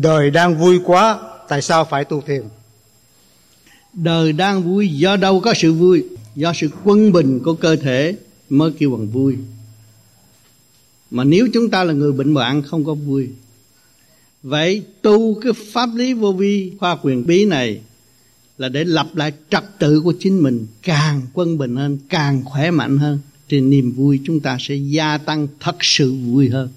đời đang vui quá, tại sao phải tu thiền đời đang vui do đâu có sự vui? Do sự quân bình của cơ thể mới kêu bằng vui. Mà nếu chúng ta là người bệnh hoạn không có vui. Vậy tu cái pháp lý vô vi, khoa quyền bí này là để lập lại trật tự của chính mình càng quân bình hơn, càng khỏe mạnh hơn. Thì niềm vui chúng ta sẽ gia tăng thật sự vui hơn.